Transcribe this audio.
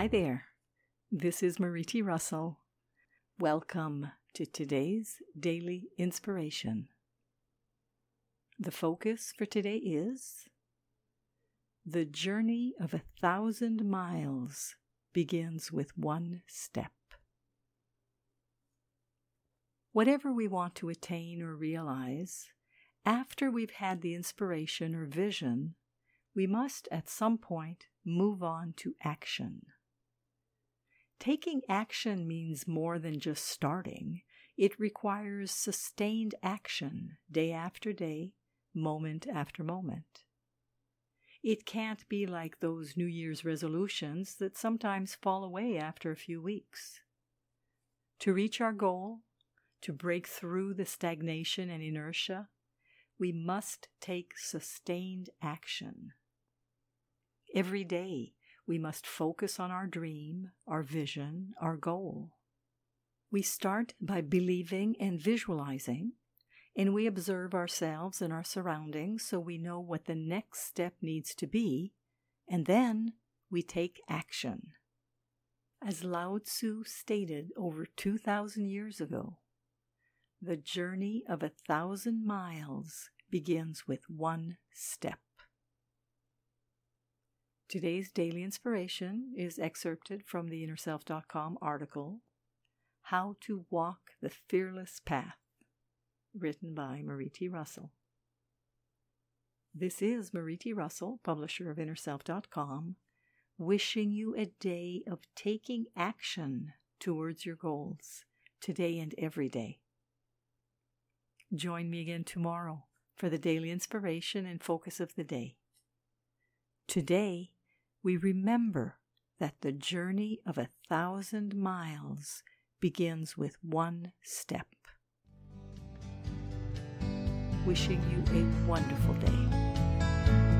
Hi there. This is Marie T. Russell. Welcome to today's daily inspiration. The focus for today is The journey of a thousand miles begins with one step. Whatever we want to attain or realize, after we've had the inspiration or vision, we must at some point move on to action. Taking action means more than just starting. It requires sustained action day after day, moment after moment. It can't be like those New Year's resolutions that sometimes fall away after a few weeks. To reach our goal, to break through the stagnation and inertia, we must take sustained action. Every day, we must focus on our dream, our vision, our goal. We start by believing and visualizing, and we observe ourselves and our surroundings so we know what the next step needs to be, and then we take action. As Lao Tzu stated over 2,000 years ago, the journey of a thousand miles begins with one step. Today's daily inspiration is excerpted from the InnerSelf.com article, How to Walk the Fearless Path, written by Marie T. Russell. This is Marie T. Russell, publisher of InnerSelf.com, wishing you a day of taking action towards your goals today and every day. Join me again tomorrow for the daily inspiration and focus of the day. Today, we remember that the journey of a thousand miles begins with one step. Wishing you a wonderful day.